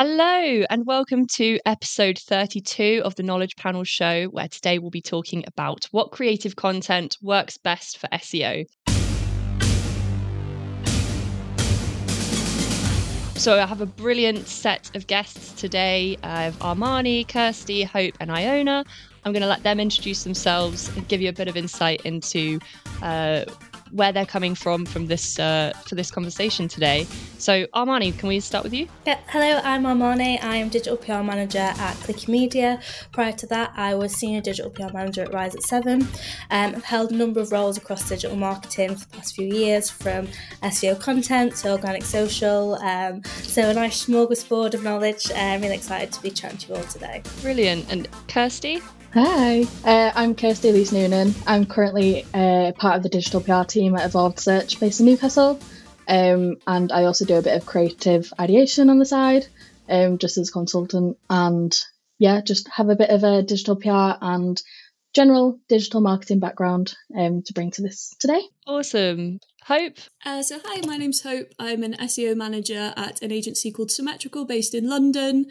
Hello, and welcome to episode 32 of the Knowledge Panel Show, where today we'll be talking about what creative content works best for SEO. So, I have a brilliant set of guests today. I have Armarni, Kirsty, Hope, and Iona. I'm going to let them introduce themselves and give you a bit of insight into uh, where they're coming from from this uh, for this conversation today. So, Armarni, can we start with you? Yeah, hello, I'm Armarni. I am digital PR manager at Clicky Media. Prior to that, I was senior digital PR manager at Rise at Seven. Um, I've held a number of roles across digital marketing for the past few years, from SEO content to organic social. Um, so, a nice smorgasbord of knowledge. I'm really excited to be chatting to you all today. Brilliant. And Kirsty? Hi, uh, I'm Kirsty-Elise Noonan. I'm currently uh, part of the digital PR team at Evolved Search based in Newcastle. Um, and I also do a bit of creative ideation on the side, um, just as a consultant. And yeah, just have a bit of a digital PR and general digital marketing background um, to bring to this today. Awesome. Hope. Uh, so, hi, my name's Hope. I'm an SEO manager at an agency called Semetrical based in London.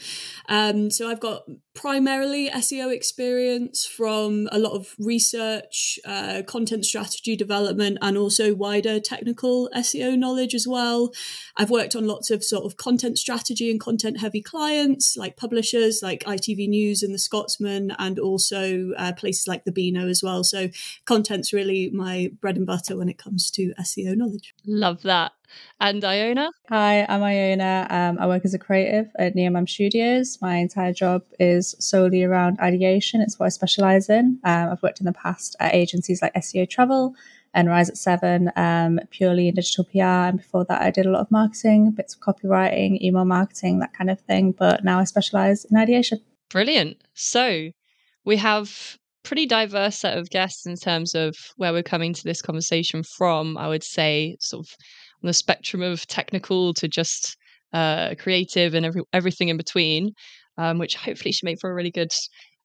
Um, so, I've got primarily SEO experience from a lot of research, uh, content strategy development, and also wider technical SEO knowledge as well. I've worked on lots of sort of content strategy and content heavy clients like publishers like ITV News and The Scotsman, and also uh, places like the Beano as well. So, content's really my bread and butter when it comes to SEO knowledge. Love that. And Iona? Hi, I'm Iona. Um, I work as a creative at Neomam Studios. My entire job is solely around ideation. It's what I specialize in. Um, I've worked in the past at agencies like SEO Travel and Rise at Seven, um, purely in digital PR. And before that, I did a lot of marketing, bits of copywriting, email marketing, that kind of thing. But now I specialize in ideation. Brilliant. So we have pretty diverse set of guests in terms of where we're coming to this conversation from. I would say, sort of on the spectrum of technical to just uh, creative and every, everything in between, um, which hopefully should make for a really good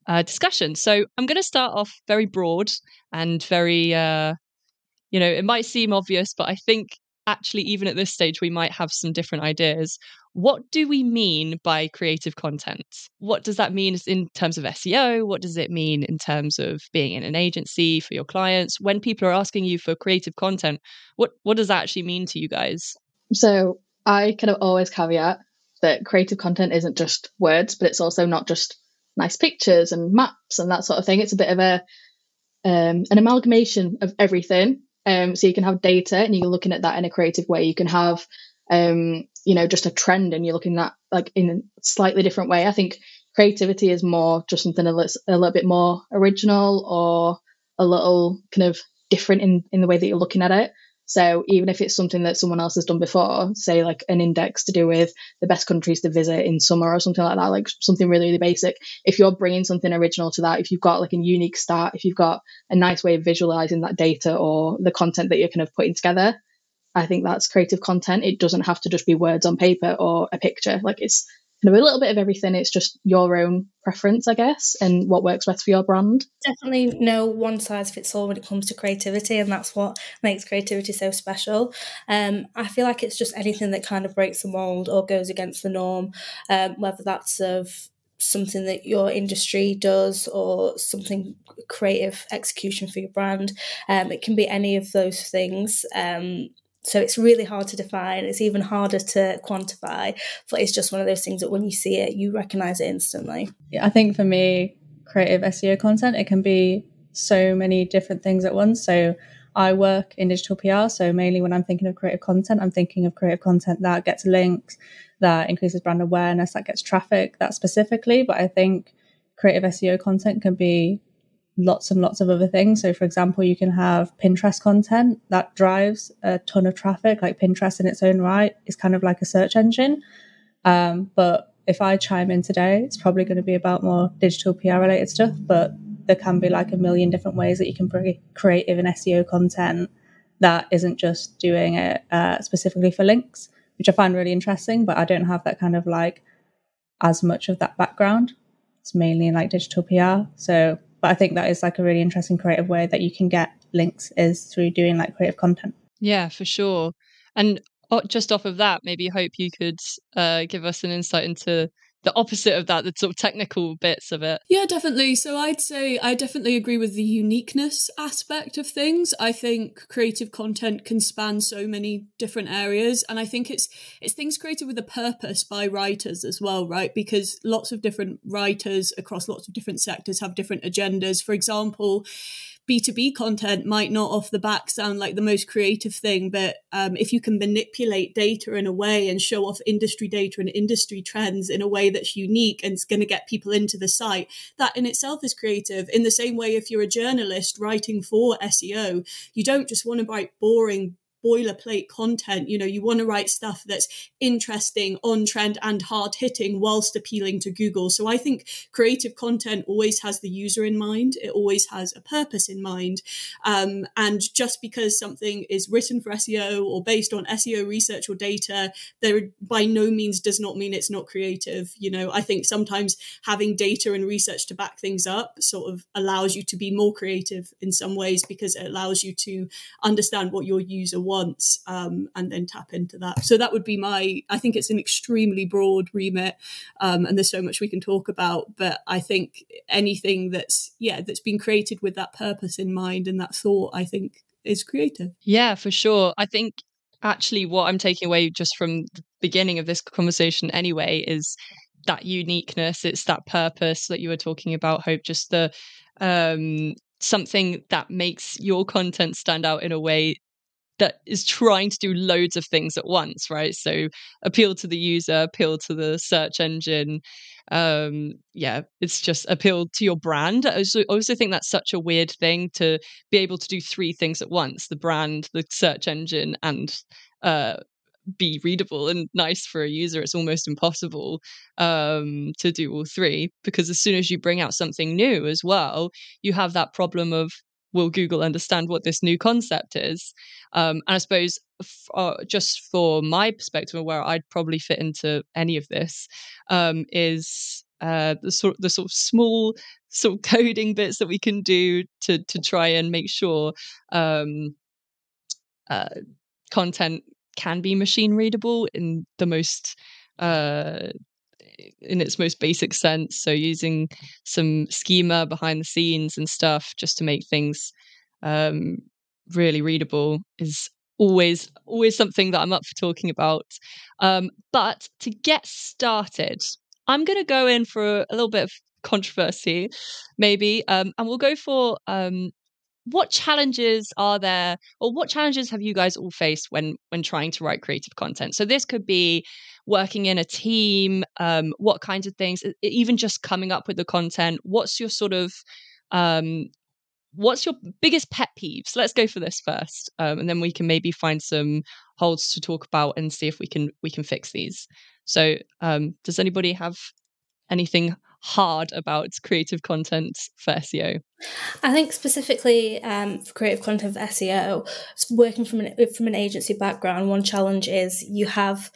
uh, discussion. So I'm going to start off very broad and very, uh, you know, it might seem obvious, but I think actually, even at this stage, we might have some different ideas. What do we mean by creative content? What does that mean in terms of SEO? What does it mean in terms of being in an agency for your clients? When people are asking you for creative content, what, what does that actually mean to you guys? So I kind of always caveat that creative content isn't just words, but it's also not just nice pictures and maps and that sort of thing. It's a bit of a um, an amalgamation of everything. Um, so you can have data and you're looking at that in a creative way. You can have um, you know, just a trend and you're looking at like in a slightly different way. I think creativity is more just something a little, a little bit more original or a little kind of different in, in the way that you're looking at it. So even if it's something that someone else has done before, say like an index to do with the best countries to visit in summer or something like that, like something really, really basic. If you're bringing something original to that, if you've got like a unique start, if you've got a nice way of visualizing that data or the content that you're kind of putting together, I think that's creative content. It doesn't have to just be words on paper or a picture. Like it's kind of a little bit of everything. It's just your own preference, I guess, and what works best for your brand. Definitely no one size fits all when it comes to creativity, and that's what makes creativity so special. Um, I feel like it's just anything that kind of breaks the mold or goes against the norm, um, whether that's of something that your industry does or something creative execution for your brand. Um, it can be any of those things. Um, so it's really hard to define. It's even harder to quantify. But it's just one of those things that when you see it, you recognize it instantly. Yeah, I think for me, creative SEO content, it can be so many different things at once. So I work in digital PR. So mainly when I'm thinking of creative content, I'm thinking of creative content that gets links, that increases brand awareness, that gets traffic, that specifically. But I think creative SEO content can be lots and lots of other things. So, for example, you can have Pinterest content that drives a ton of traffic. Like Pinterest in its own right is kind of like a search engine. Um, but if I chime in today, it's probably going to be about more digital PR related stuff. But there can be like a million different ways that you can bring creative and SEO content that isn't just doing it uh, specifically for links, which I find really interesting. But I don't have that kind of like as much of that background. It's mainly in like digital PR. So but I think that is like a really interesting creative way that you can get links is through doing like creative content. Yeah, for sure. And just off of that, maybe hope you could uh, give us an insight into the opposite of that, the sort of technical bits of it. Yeah, definitely. So I'd say I definitely agree with the uniqueness aspect of things. I think creative content can span so many different areas and I think it's it's things created with a purpose by writers as well, right? Because lots of different writers across lots of different sectors have different agendas. For example, B2B content might not off the back sound like the most creative thing, but um, if you can manipulate data in a way and show off industry data and industry trends in a way that's unique and it's going to get people into the site, that in itself is creative. In the same way, if you're a journalist writing for SEO, you don't just want to write boring boilerplate content. You know, you want to write stuff that's interesting, on trend, and hard hitting whilst appealing to Google. So I think creative content always has the user in mind, it always has a purpose in mind. Um, and just because something is written for SEO or based on SEO research or data, there by no means does not mean it's not creative. You know, I think sometimes having data and research to back things up sort of allows you to be more creative in some ways because it allows you to understand what your user wants once um, and then tap into that. So that would be my. I think it's an extremely broad remit, um, and there's so much we can talk about. But I think anything that's yeah that's been created with that purpose in mind and that thought, I think is creative. Yeah, for sure. I think actually what I'm taking away just from the beginning of this conversation anyway is that uniqueness. It's that purpose that you were talking about, Hope. Just the um something that makes your content stand out in a way that is trying to do loads of things at once, right? So appeal to the user, appeal to the search engine. Um, yeah, it's just appeal to your brand. I also, also think that's such a weird thing to be able to do three things at once: the brand, the search engine, and uh, be readable and nice for a user. It's almost impossible um, to do all three because as soon as you bring out something new as well, you have that problem of will Google understand what this new concept is? Um, and I suppose f- uh, just for my perspective of where I'd probably fit into any of this um, is uh, the sort the sort of small sort of coding bits that we can do to to try and make sure um, uh, content can be machine readable in the most uh, in its most basic sense. So using some schema behind the scenes and stuff just to make things um, really readable is always always something that I'm up for talking about. Um, but to get started, I'm going to go in for a, a, little bit of controversy, maybe, um, and we'll go for um, what challenges are there or what challenges have you guys all faced when when trying to write creative content so this could be working in a team um, what kinds of things even just coming up with the content what's your sort of um, what's your biggest pet peeves let's go for this first um, and then we can maybe find some holds to talk about and see if we can we can fix these so um, does anybody have anything hard about creative content for SEO? I think specifically um, for creative content for SEO, working from an from an agency background, one challenge is you have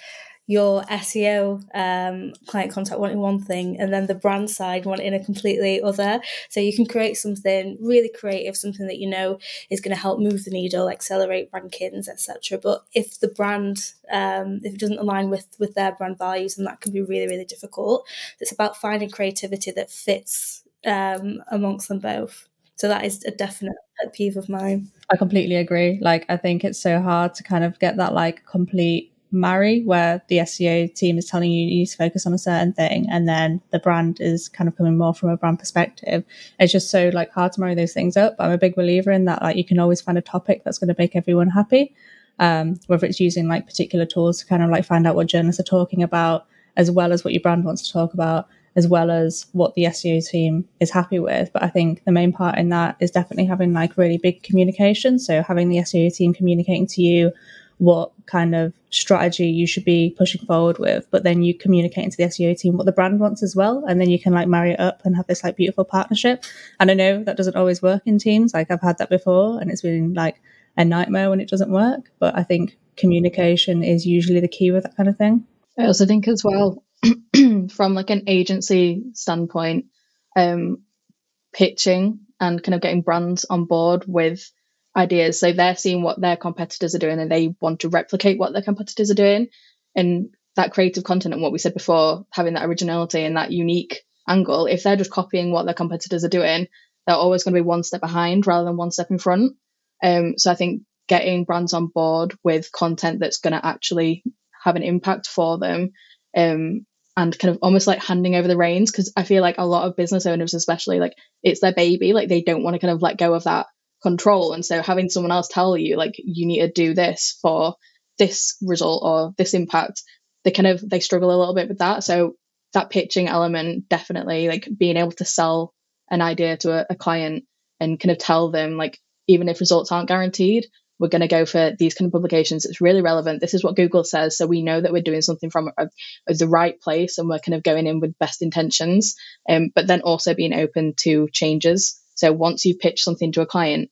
your SEO um, client contact wanting one thing and then the brand side wanting a completely other. So you can create something really creative, something that you know is going to help move the needle, accelerate rankings, etc. But if the brand, um, if it doesn't align with with their brand values, then that can be really really difficult. It's about finding creativity that fits um, amongst them both. So that is a definite pet peeve of mine. I completely agree. Like I think it's so hard to kind of get that like complete marry where the SEO team is telling you you need to focus on a certain thing and then the brand is kind of coming more from a brand perspective. It's just so like hard to marry those things up. I'm a big believer in that like you can always find a topic that's going to make everyone happy. Um, whether it's using like particular tools to kind of like find out what journalists are talking about, as well as what your brand wants to talk about, as well as what the SEO team is happy with. But I think the main part in that is definitely having like really big communication. So having the SEO team communicating to you what kind of strategy you should be pushing forward with, but then you communicate into the SEO team what the brand wants as well. And then you can like marry it up and have this like beautiful partnership. And I know that doesn't always work in teams. Like I've had that before and it's been like a nightmare when it doesn't work. But I think communication is usually the key with that kind of thing. I also think as well, from like an agency standpoint, um, pitching and kind of getting brands on board with ideas. So they're seeing what their competitors are doing and they want to replicate what their competitors are doing. And that creative content and what we said before, having that originality and that unique angle, if they're just copying what their competitors are doing, they're always going to be one step behind rather than one step in front. Um, so I think getting brands on board with content that's going to actually have an impact for them um, and kind of almost like handing over the reins because I feel like a lot of business owners, especially, like it's their baby, like they don't want to kind of let go of that control. And so having someone else tell you, like, you need to do this for this result or this impact, they kind of they struggle a little bit with that. So that pitching element definitely like being able to sell an idea to a, a client and kind of tell them like even if results aren't guaranteed we're going to go for these kind of publications. It's really relevant. This is what Google says. So we know that we're doing something from a, a, the right place and we're kind of going in with best intentions, um, but then also being open to changes. So once you've pitched something to a client,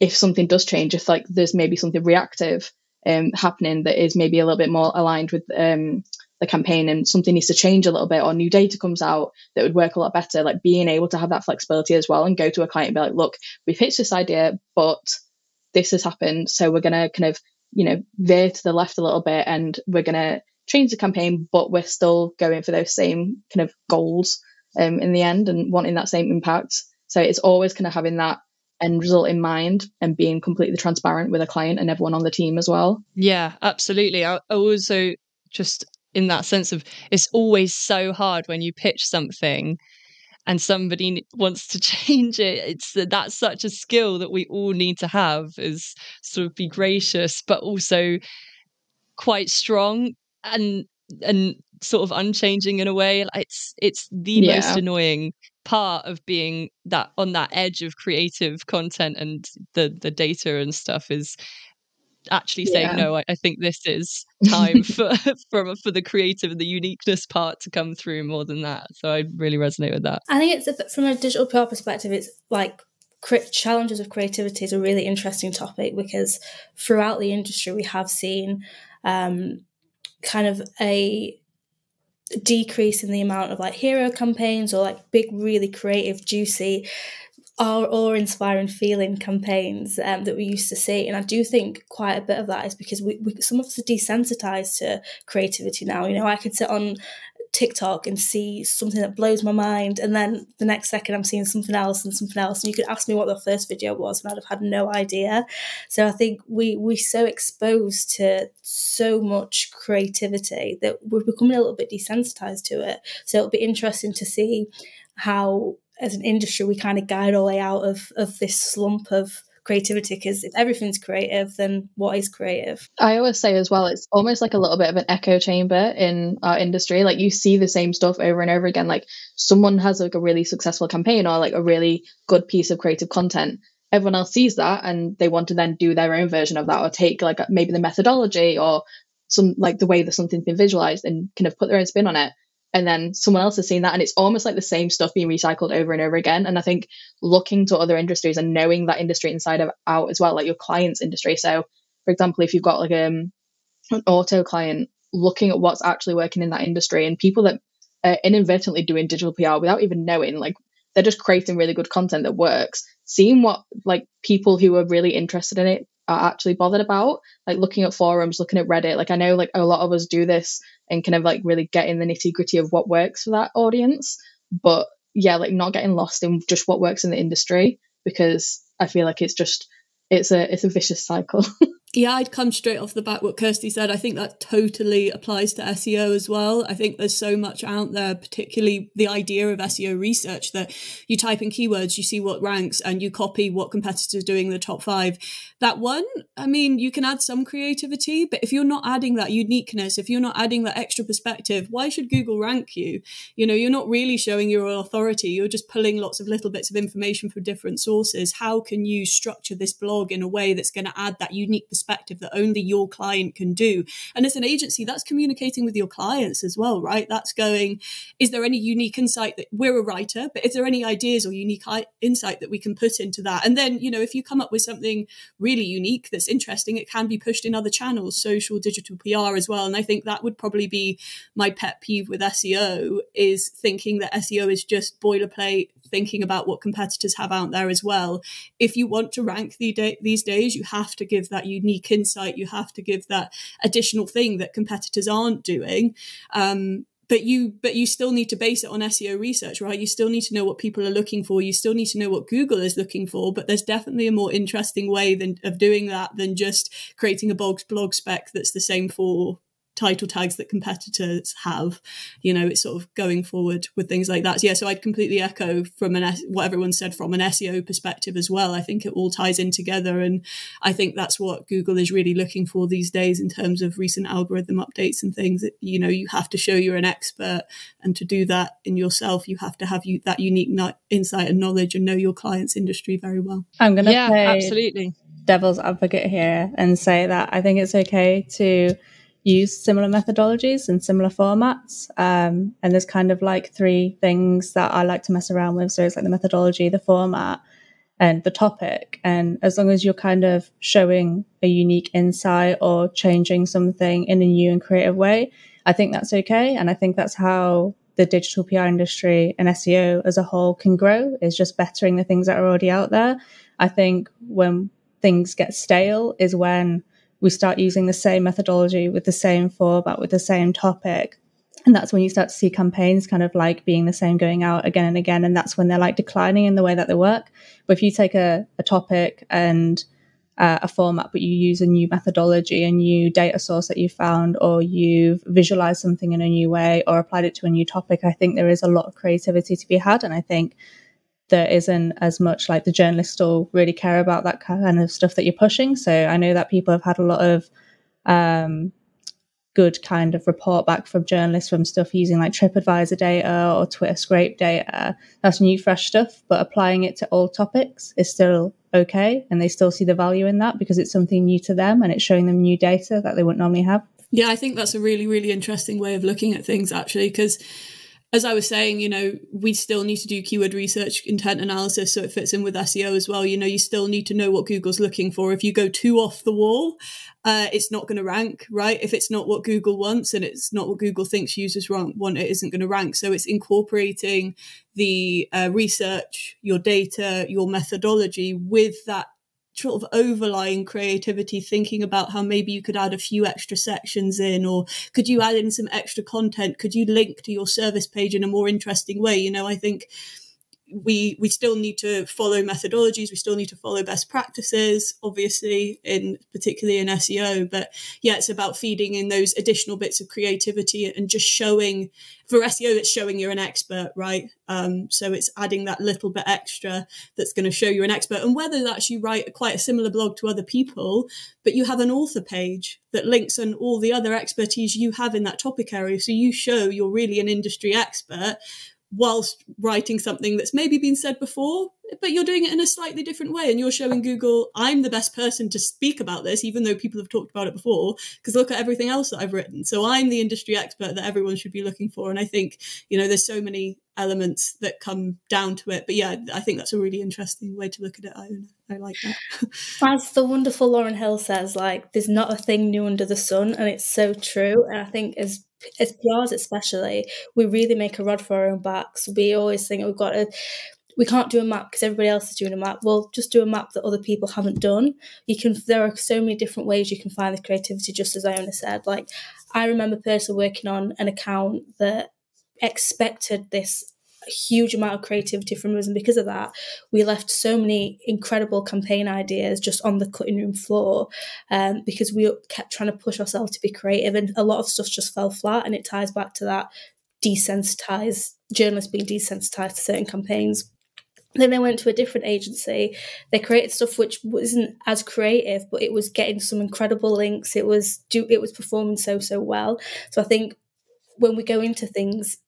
if something does change, if like there's maybe something reactive um, happening that is maybe a little bit more aligned with um, the campaign and something needs to change a little bit or new data comes out that would work a lot better, like being able to have that flexibility as well and go to a client and be like, look, we pitched this idea, but this has happened. So we're going to kind of, you know, veer to the left a little bit and we're going to change the campaign, but we're still going for those same kind of goals um, in the end and wanting that same impact. So it's always kind of having that end result in mind and being completely transparent with a client and everyone on the team as well. Yeah, absolutely. I also just in that sense of it's always so hard when you pitch something and somebody wants to change it it's that's such a skill that we all need to have is sort of be gracious but also quite strong and and sort of unchanging in a way it's it's the yeah. most annoying part of being that on that edge of creative content and the the data and stuff is actually saying yeah. no I, I, think this is time for for for the creative and the uniqueness part to come through more than that so i really resonate with that i think it's from a digital pr perspective it's like challenges of creativity is a really interesting topic because throughout the industry we have seen um, kind of a decrease in the amount of like hero campaigns or like big really creative juicy our awe-inspiring feeling campaigns um, that we used to see, and I do think quite a bit of that is because we, we some of us are desensitized to creativity now. You know, I could sit on TikTok and see something that blows my mind, and then the next second I'm seeing something else and something else, and you could ask me what the first video was, and I'd have had no idea. So I think we we're so exposed to so much creativity that we're becoming a little bit desensitized to it. So it'll be interesting to see how as an industry we kind of guide our way out of of this slump of creativity because if everything's creative then what is creative? I always say as well it's almost like a little bit of an echo chamber in our industry. Like you see the same stuff over and over again. Like someone has like a really successful campaign or like a really good piece of creative content. Everyone else sees that and they want to then do their own version of that or take like maybe the methodology or some like the way that something's been visualized and kind of put their own spin on it and then someone else has seen that and it's almost like the same stuff being recycled over and over again. And i think looking to other industries and knowing that industry inside of out as well like your client's industry. So for example if you've got like um, an auto client looking at what's actually working in that industry and people that are inadvertently doing digital pr without even knowing like they're just creating really good content that works seeing what like people who are really interested in it are actually bothered about like looking at forums looking at reddit. Like i know like a lot of us do this and kind of like really getting the nitty gritty of what works for that audience. But yeah like not getting lost in just what works in the industry because i feel like it's just it's a it's a vicious cycle Yeah, I'd come straight off the back what Kirsty said. I think that totally applies to SEO as well. I think there's so much out there, particularly the idea of SEO research that you type in keywords, you see what ranks, and you copy what competitors doing in the top five. That one, I mean, you can add some creativity, but if you're not adding that uniqueness, if you're not adding that extra perspective, why should Google rank you? You know, you're not really showing your authority. You're just pulling lots of little bits of information from different sources. How can you structure this blog in a way that's going to add that unique perspective? Perspective that only your client can do. And as an agency, that's communicating with your clients as well, right? That's going, is there any unique insight that we're a writer, but is there any ideas or unique insight that we can put into that? And then, you know, if you come up with something really unique that's interesting, it can be pushed in other channels, social, digital PR as well. And I think that would probably be my pet peeve with SEO is thinking that SEO is just boilerplate thinking about what competitors have out there as well. If you want to rank the day, these days, you have to give that unique insight. You have to give that additional thing that competitors aren't doing. Um, but you but you still need to base it on SEO research, right? You still need to know what people are looking for. You still need to know what Google is looking for. But there's definitely a more interesting way than of doing that than just creating a blog blog spec that's the same for title tags that competitors have. You know, it's sort of going forward with things like that. So, yeah, so I'd completely echo from an what everyone said from an SEO perspective as well. I think it all ties in together, and I think that's what Google is really looking for these days in terms of recent algorithm updates and things. That you know, you have to show you're an expert, and to do that in yourself, you have to have you that unique insight and knowledge and know your client's industry very well. I'm going to yeah, play absolutely devil's advocate here and say that I think it's okay to use similar methodologies and similar formats. Um, and there's kind of like three things that I like to mess around with. So it's like the methodology, the format, and the topic. And as long as you're kind of showing a unique insight or changing something in a new and creative way, I think that's okay. And I think that's how the digital PR industry and SEO as a whole can grow is just bettering the things that are already out there. I think when things get stale is when we start using the same methodology with the same format, with the same topic. And that's when you start to see campaigns kind of like being the same going out again and again. And that's when they're like declining in the way that they work. But if you take a, a topic and uh, a format, but you use a new methodology, a new data source that you found, or you've visualized something in a new way or applied it to a new topic, I think there is a lot of creativity to be had. And I think there isn't as much like the journalists still really care about that kind of stuff that you're pushing. So I know that people have had a lot of um, good kind of report back from journalists from stuff using like TripAdvisor data or Twitter scrape data. That's new, fresh stuff, but applying it to all topics is still okay. And they still see the value in that because it's something new to them and it's showing them new data that they wouldn't normally have. Yeah, I think that's a really, really interesting way of looking at things actually, because as I was saying, you know, we still need to do keyword research, intent analysis, so it fits in with SEO as well. You know, you still need to know what Google's looking for. If you go too off the wall, uh, it's not going to rank, right? If it's not what Google wants and it's not what Google thinks users want, it isn't going to rank. So it's incorporating the uh, research, your data, your methodology with that sort of overlying creativity, thinking about how maybe you could add a few extra sections in, or could you add in some extra content? Could you link to your service page in a more interesting way? You know, I think we we still need to follow methodologies we still need to follow best practices obviously in particularly in SEO but yeah it's about feeding in those additional bits of creativity and just showing for SEO it's showing you're an expert right? Um, so it's adding that little bit extra that's going to show you're an expert. And whether that's you write quite a similar blog to other people but you have an author page that links on all the other expertise you have in that topic area. So you show you're really an industry expert whilst writing something that's maybe been said before, but you're doing it in a slightly different way. And you're showing Google, I'm the best person to speak about this, even though people have talked about it before, because look at everything else that I've written. So I'm the industry expert that everyone should be looking for. And I think, you know, there's so many elements that come down to it. But yeah, I think that's a really interesting way to look at it. I, I like that. As the wonderful Lauryn Hill says, like, there's not a thing new under the sun. And it's so true. And I think as as PRs especially, we really make a rod for our own backs. We always think we've got to we can't do a map because everybody else is doing a map. Well, just do a map that other people haven't done. You can. There are so many different ways you can find the creativity. Just as Iona said, like I remember personally working on an account that expected this a huge amount of creativity from us, and because of that, we left so many incredible campaign ideas just on the cutting room floor um, because we kept trying to push ourselves to be creative, and a lot of stuff just fell flat. And it ties back to that desensitized journalists being desensitized to certain campaigns. Then they went to a different agency. They created stuff which wasn't as creative, but it was getting some incredible links. It was do it was performing so so well. So I think when we go into things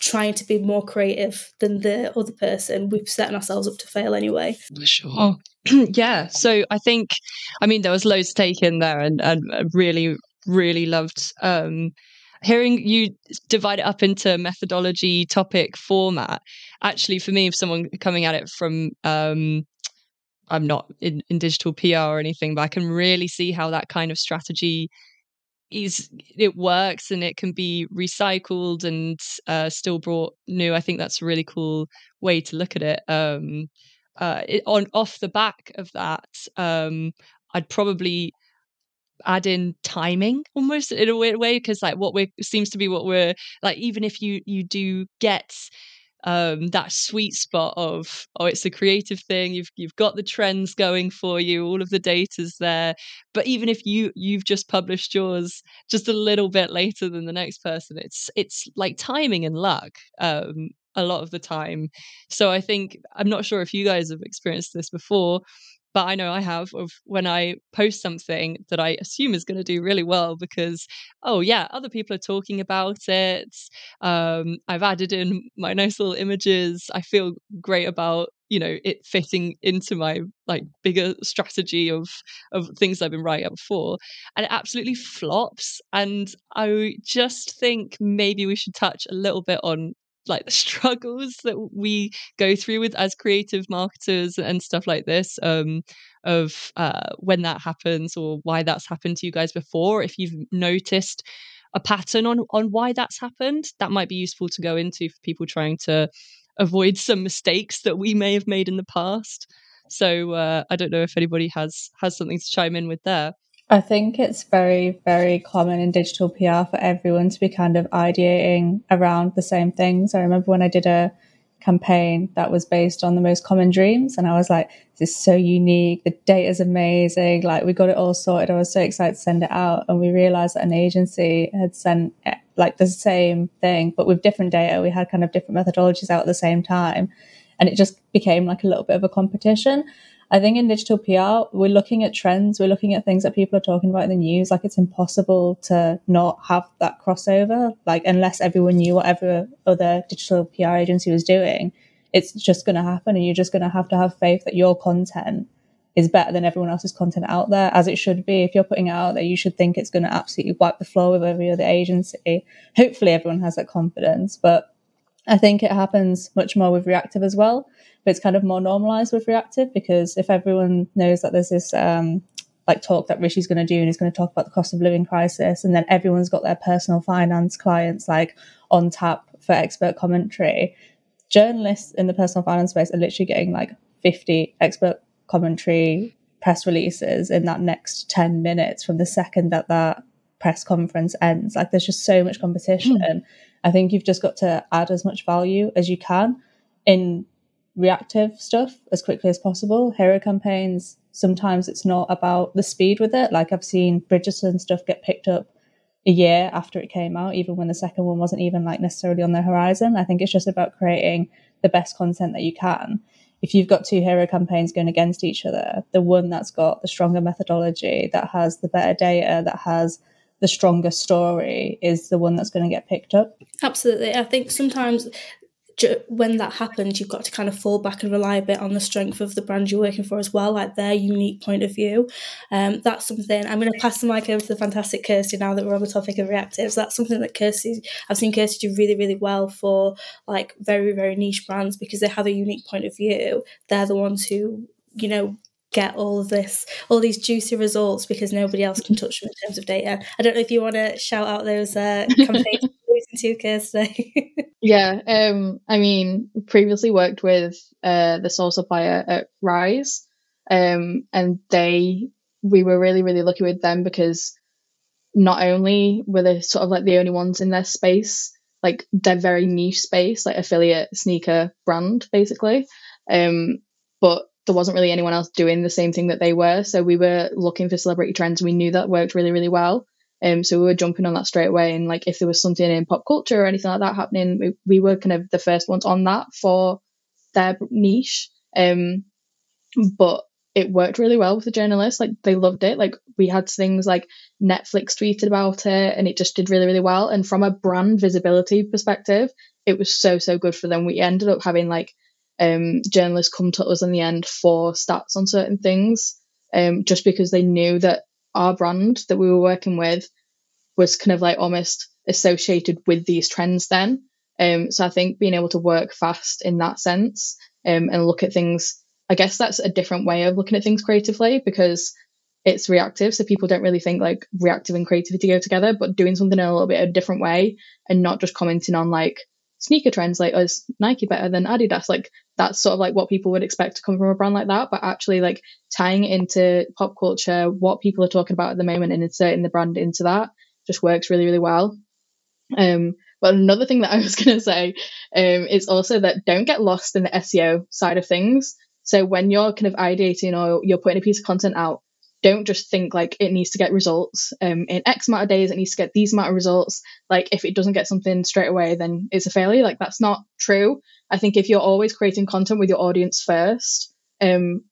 trying to be more creative than the other person, we're setting ourselves up to fail anyway. For sure. Oh, yeah. So I think, I mean, there was loads taken there, and and really, really loved um, hearing you divide it up into methodology, topic, format. Actually, for me, if someone coming at it from um, I'm not in, in digital PR or anything, but I can really see how that kind of strategy is it works and it can be recycled and uh, still brought new. I think that's a really cool way to look at it. Um, uh, it, on off the back of that, um, I'd probably add in timing almost in a weird way because like what we seems to be what we're like even if you you do get um, that sweet spot of oh it's a creative thing. You've you've got the trends going for you. All of the data's there. But even if you you've just published yours just a little bit later than the next person it's it's like timing and luck um, a lot of the time. So i think i'm not sure if you guys have experienced this before but I know I have of when I post something that I assume is going to do really well because, oh, yeah, other people are talking about it. Um, I've added in my nice little images. I feel great about you know it fitting into my like bigger strategy of of things I've been writing up before and it absolutely flops and I just think maybe we should touch a little bit on like the struggles that we go through with as creative marketers and stuff like this um of uh when that happens or why that's happened to you guys before if you've noticed a pattern on on why that's happened that might be useful to go into for people trying to avoid some mistakes that we may have made in the past. So uh, i don't know if anybody has has something to chime in with there I think it's very, very common in digital PR for everyone to be kind of ideating around the same things. I remember when I did a campaign that was based on the most common dreams, and I was like, this is so unique. The data is amazing. Like, we got it all sorted. I was so excited to send it out. And we realized that an agency had sent like the same thing, but with different data. We had kind of different methodologies out at the same time. And it just became like a little bit of a competition. I think in digital PR, we're looking at trends, we're looking at things that people are talking about in the news. Like it's impossible to not have that crossover. Like unless everyone knew whatever other digital PR agency was doing, it's just going to happen, and you're just going to have to have faith that your content is better than everyone else's content out there, as it should be. If you're putting it out there, you should think it's going to absolutely wipe the floor with every other agency. Hopefully, everyone has that confidence, but I think it happens much more with reactive as well but it's kind of more normalized with reactive because if everyone knows that there's this um, like talk that Rishi's going to do and he's going to talk about the cost of living crisis, and then everyone's got their personal finance clients like on tap for expert commentary. Journalists in the personal finance space are literally getting like 50 expert commentary press releases in that next 10 minutes from the second that that press conference ends. Like there's just so much competition. Mm. I think you've just got to add as much value as you can in reactive stuff as quickly as possible. Hero campaigns, sometimes it's not about the speed with it. Like I've seen Bridgerton stuff get picked up a year after it came out, even when the second one wasn't even like necessarily on the horizon. I think it's just about creating the best content that you can. If you've got two hero campaigns going against each other, the one that's got the stronger methodology, that has the better data, that has the stronger story is the one that's going to get picked up. Absolutely. I think sometimes when that happens, you've got to kind of fall back and rely a bit on the strength of the brand you're working for as well, like their unique point of view. Um, that's something I'm going to pass the mic over to the fantastic Kirsty now that we're on the topic of reactives. That's something that Kirsty, I've seen Kirsty do really, really well for like very, very niche brands because they have a unique point of view. They're the ones who, you know, get all of this, all these juicy results because nobody else can touch them in terms of data. I don't know if you want to shout out those uh, campaigns to yeah, um, I mean, previously worked with uh, the Sole Supplier at Rise, um, and they we were really really lucky with them because not only were they sort of like the only ones in their space, like their very niche space, like affiliate sneaker brand basically, um, but there wasn't really anyone else doing the same thing that they were. So we were looking for celebrity trends. We knew that worked really, really well. Um, so we were jumping on that straight away. And like if there was something in pop culture or anything like that happening, we, we were kind of the first ones on that for their niche. Um, but it worked really well with the journalists. Like they loved it. Like we had things like Netflix tweeted about it and it just did really, really well. And from a brand visibility perspective, it was so, so good for them. We ended up having like um, journalists come to us in the end for stats on certain things, um, just because they knew that our brand that we were working with was kind of like almost associated with these trends then. Um, so I think being able to work fast in that sense um, and look at things, I guess that's a different way of looking at things creatively because it's reactive. So people don't really think like reactive and creativity go together, but doing something in a little bit of a different way and not just commenting on like sneaker trends like, oh, is Nike better than Adidas? Like that's sort of like what people would expect to come from a brand like that, but actually like tying it into pop culture, what people are talking about at the moment and inserting the brand into that just works really, really well. Um, but another thing that I was going to say um, is also that don't get lost in the SEO side of things. So when you're kind of ideating or you're putting a piece of content out, don't just think like it needs to get results um, in X amount of days, it needs to get these amount of results. Like if it doesn't get something straight away, then it's a failure. Like that's not true. I think if you're always creating content with your audience first, um,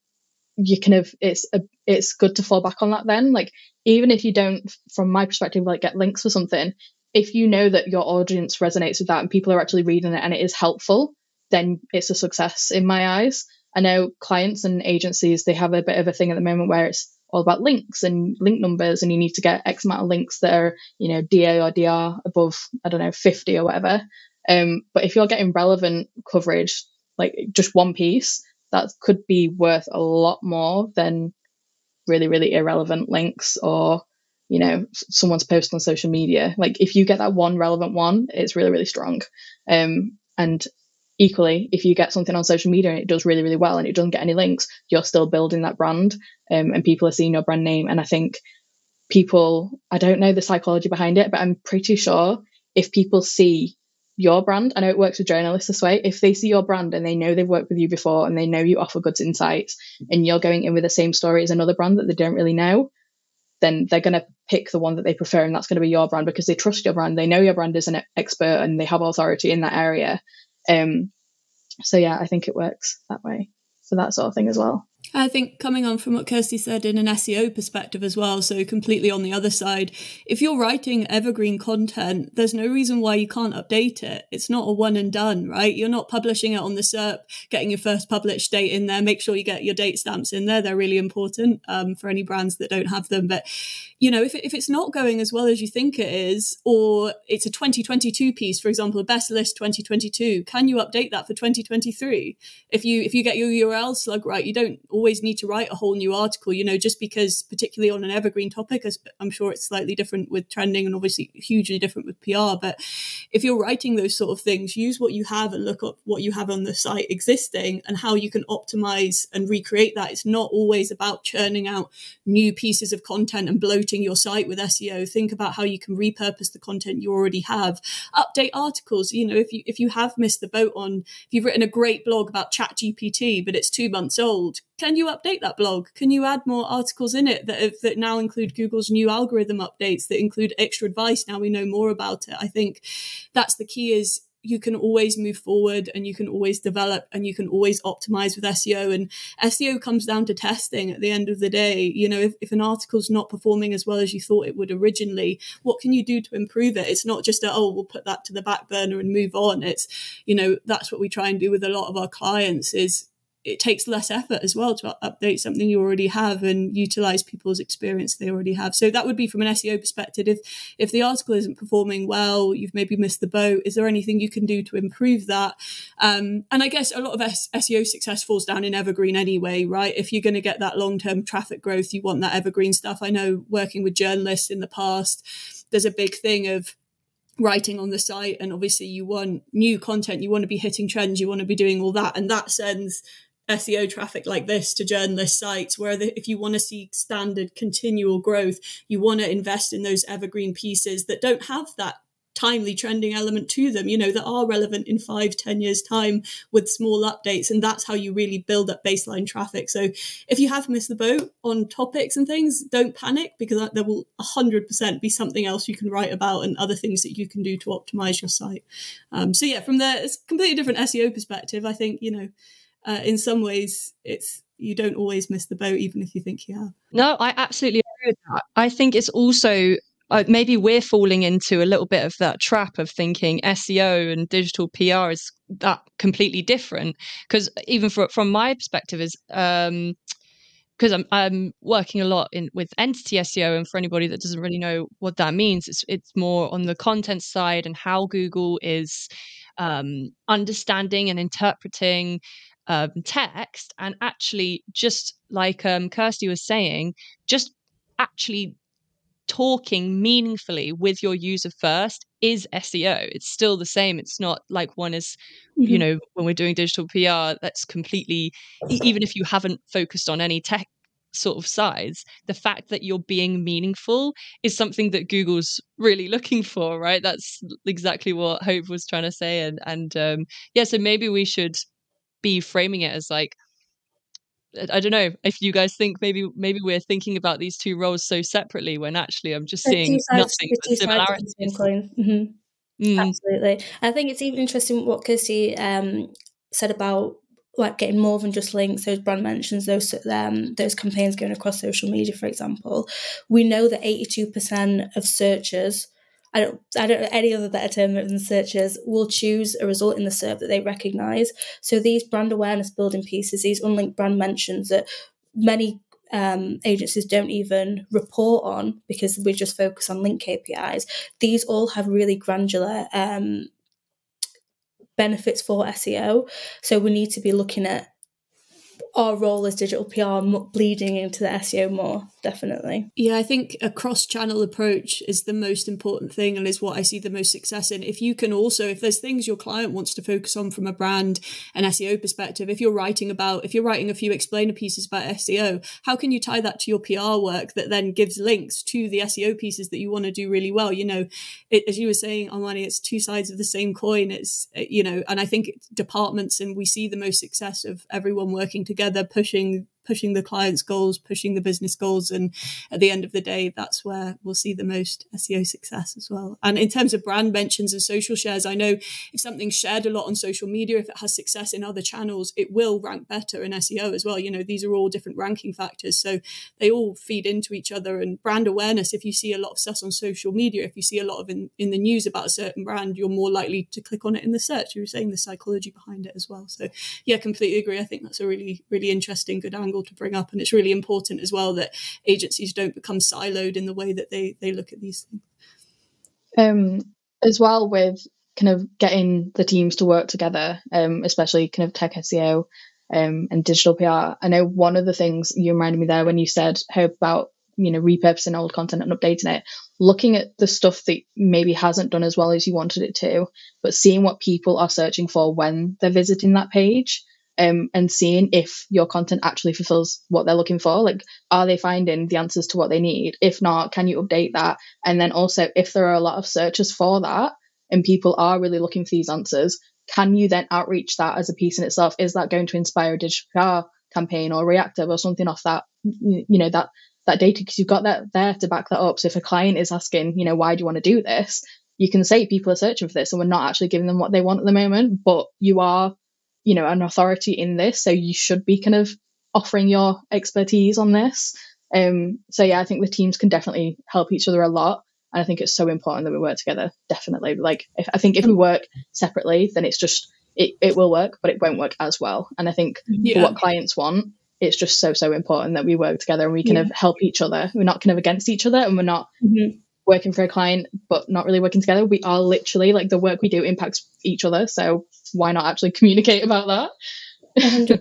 you kind of it's a, it's good to fall back on that then. Like even if you don't, from my perspective, like get links for something, if you know that your audience resonates with that and people are actually reading it and it is helpful, then it's a success in my eyes. I know clients and agencies they have a bit of a thing at the moment where it's all about links and link numbers, and you need to get X amount of links that are, you know, DA or DR above, I don't know, 50 or whatever. Um, but if you're getting relevant coverage, like just one piece, that could be worth a lot more than really, really irrelevant links or, you know, someone's post on social media. Like if you get that one relevant one, it's really, really strong. Um, and equally, if you get something on social media and it does really, really well and it doesn't get any links, you're still building that brand um, and people are seeing your brand name. And I think people, I don't know the psychology behind it, but I'm pretty sure if people see your brand, I know it works with journalists this way, if they see your brand and they know they've worked with you before and they know you offer goods insights and you're going in with the same story as another brand that they don't really know, then they're going to pick the one that they prefer and that's going to be your brand because they trust your brand they know your brand is an expert and they have authority in that area um, so yeah, I think it works that way for that sort of thing as well. I think coming on from what Kirsty said in an SEO perspective as well, so completely on the other side, if you're writing evergreen content, there's no reason why you can't update it. It's not a one and done, right? You're not publishing it on the SERP, getting your first published date in there. Make sure you get your date stamps in there. They're really important um, for any brands that don't have them. But, you know, if, if it's not going as well as you think it is, or it's a 2022 piece, for example, a best list 2022, can you update that for 2023? If you if you get your URL slug right, you don't always need to write a whole new article, you know, just because, particularly on an evergreen topic, as I'm sure it's slightly different with trending and obviously hugely different with PR. But if you're writing those sort of things, use what you have and look up what you have on the site existing and how you can optimize and recreate that. It's not always about churning out new pieces of content and bloating your site with SEO. Think about how you can repurpose the content you already have. Update articles. You know, if you if you have missed the boat on, if you've written a great blog about Chat GPT, but it's two months old, can you update that blog? Can you add more articles in it that have, that now include Google's new algorithm updates that include extra advice? Now we know more about it. I think that's the key. Is you can always move forward and you can always develop and you can always optimize with SEO. And SEO comes down to testing at the end of the day. You know, if, if an article's not performing as well as you thought it would originally, what can you do to improve it? It's not just a, oh, we'll put that to the back burner and move on. It's, you know, that's what we try and do with a lot of our clients is it takes less effort as well to update something you already have and utilize people's experience they already have. So that would be from an SEO perspective. If if the article isn't performing well, you've maybe missed the boat. Is there anything you can do to improve that? Um, and I guess a lot of S- SEO success falls down in evergreen anyway, right? If you're going to get that long term traffic growth, you want that evergreen stuff. I know working with journalists in the past, there's a big thing of writing on the site and obviously you want new content you want to be hitting trends you want to be doing all that and that sends SEO traffic like this to journalist sites, where the, if you want to see standard continual growth, you want to invest in those evergreen pieces that don't have that timely trending element to them, you know, that are relevant in five, ten years' time with small updates. And that's how you really build up baseline traffic. So if you have missed the boat on topics and things, don't panic because there will 100% be something else you can write about and other things that you can do to optimize your site. Um, so yeah, from there, it's completely different SEO perspective. I think, you know, uh, in some ways it's you don't always miss the boat even if you think you have no i absolutely agree with that i think it's also uh, maybe we're falling into a little bit of that trap of thinking SEO and digital PR is that completely different. Because even for, from my perspective, is um, because I'm I'm working a lot in with entity SEO, and for anybody that doesn't really know what that means, it's it's more on the content side and how Google is um, understanding and interpreting um, text and actually just like um, kirsty was saying just actually talking meaningfully with your user first is SEO. It's still the same. It's not like one is, mm-hmm. you know, when we're doing digital PR, that's completely, even if you haven't focused on any tech sort of sides, the fact that you're being meaningful is something that Google's really looking for, right? That's exactly what Hope was trying to say. And, and um, yeah, so maybe we should be framing it as like, I don't know if you guys think maybe maybe we're thinking about these two roles so separately when actually I'm just seeing nothing but similarities. Mm-hmm. Mm. Absolutely, I think it's even interesting what Kirsty um, said about like getting more than just links, those brand mentions, those um, those campaigns going across social media, for example. We know that eighty two percent of searchers I don't I don't know any other better term than searchers will choose a result in the SERP that they recognise. So these brand awareness building pieces, these unlinked brand mentions that many um, agencies don't even report on because we just focus on link KPIs. These all have really granular um, benefits for SEO. So we need to be looking at our role as digital PR bleeding into the SEO more, definitely. Yeah, I think a cross channel approach is the most important thing and is what I see the most success in. If you can also, if there's things your client wants to focus on from a brand and SEO perspective, if you're writing about, if you're writing a few explainer pieces about SEO, how can you tie that to your PR work that then gives links to the SEO pieces that you want to do really well? You know, it, as you were saying, Armarni, it's two sides of the same coin. It's, you know, and I think departments and we see the most success of everyone working together together pushing pushing the client's goals, pushing the business goals. And at the end of the day, that's where we'll see the most SEO success as well. And in terms of brand mentions and social shares, I know if something's shared a lot on social media, if it has success in other channels, it will rank better in SEO as well. You know, these are all different ranking factors. So they all feed into each other. And brand awareness, if you see a lot of stuff on social media, if you see a lot of in, in the news about a certain brand, you're more likely to click on it in the search. You were saying the psychology behind it as well. So yeah, completely agree. I think that's a really, really interesting, good angle angle to bring up. And it's really important as well that agencies don't become siloed in the way that they, they look at these things. Um, as well with kind of getting the teams to work together, um, especially kind of tech SEO um, and digital PR. I know one of the things you reminded me there when you said Hope about you know repurposing old content and updating it looking at the stuff that maybe hasn't done as well as you wanted it to but seeing what people are searching for when they're visiting that page um, and seeing if your content actually fulfills what they're looking for. Like, are they finding the answers to what they need? If not, can you update that? And then also, if there are a lot of searches for that and people are really looking for these answers, can you then outreach that as a piece in itself? Is that going to inspire a digital PR campaign or reactive or something off that, you know, that that data because you've got that there to back that up. So if a client is asking, you know, why do you want to do this? You can say people are searching for this and we're not actually giving them what they want at the moment, but you are you know an authority in this so you should be kind of offering your expertise on this um so yeah i think the teams can definitely help each other a lot and i think it's so important that we work together definitely like if, i think if we work separately then it's just it, it will work but it won't work as well and i think yeah. for what clients want it's just so so important that we work together and we kind yeah. of help each other we're not kind of against each other and we're not mm-hmm. Working for a client but not really working together we are literally like the work we do impacts each other so why not actually communicate about that? 100%.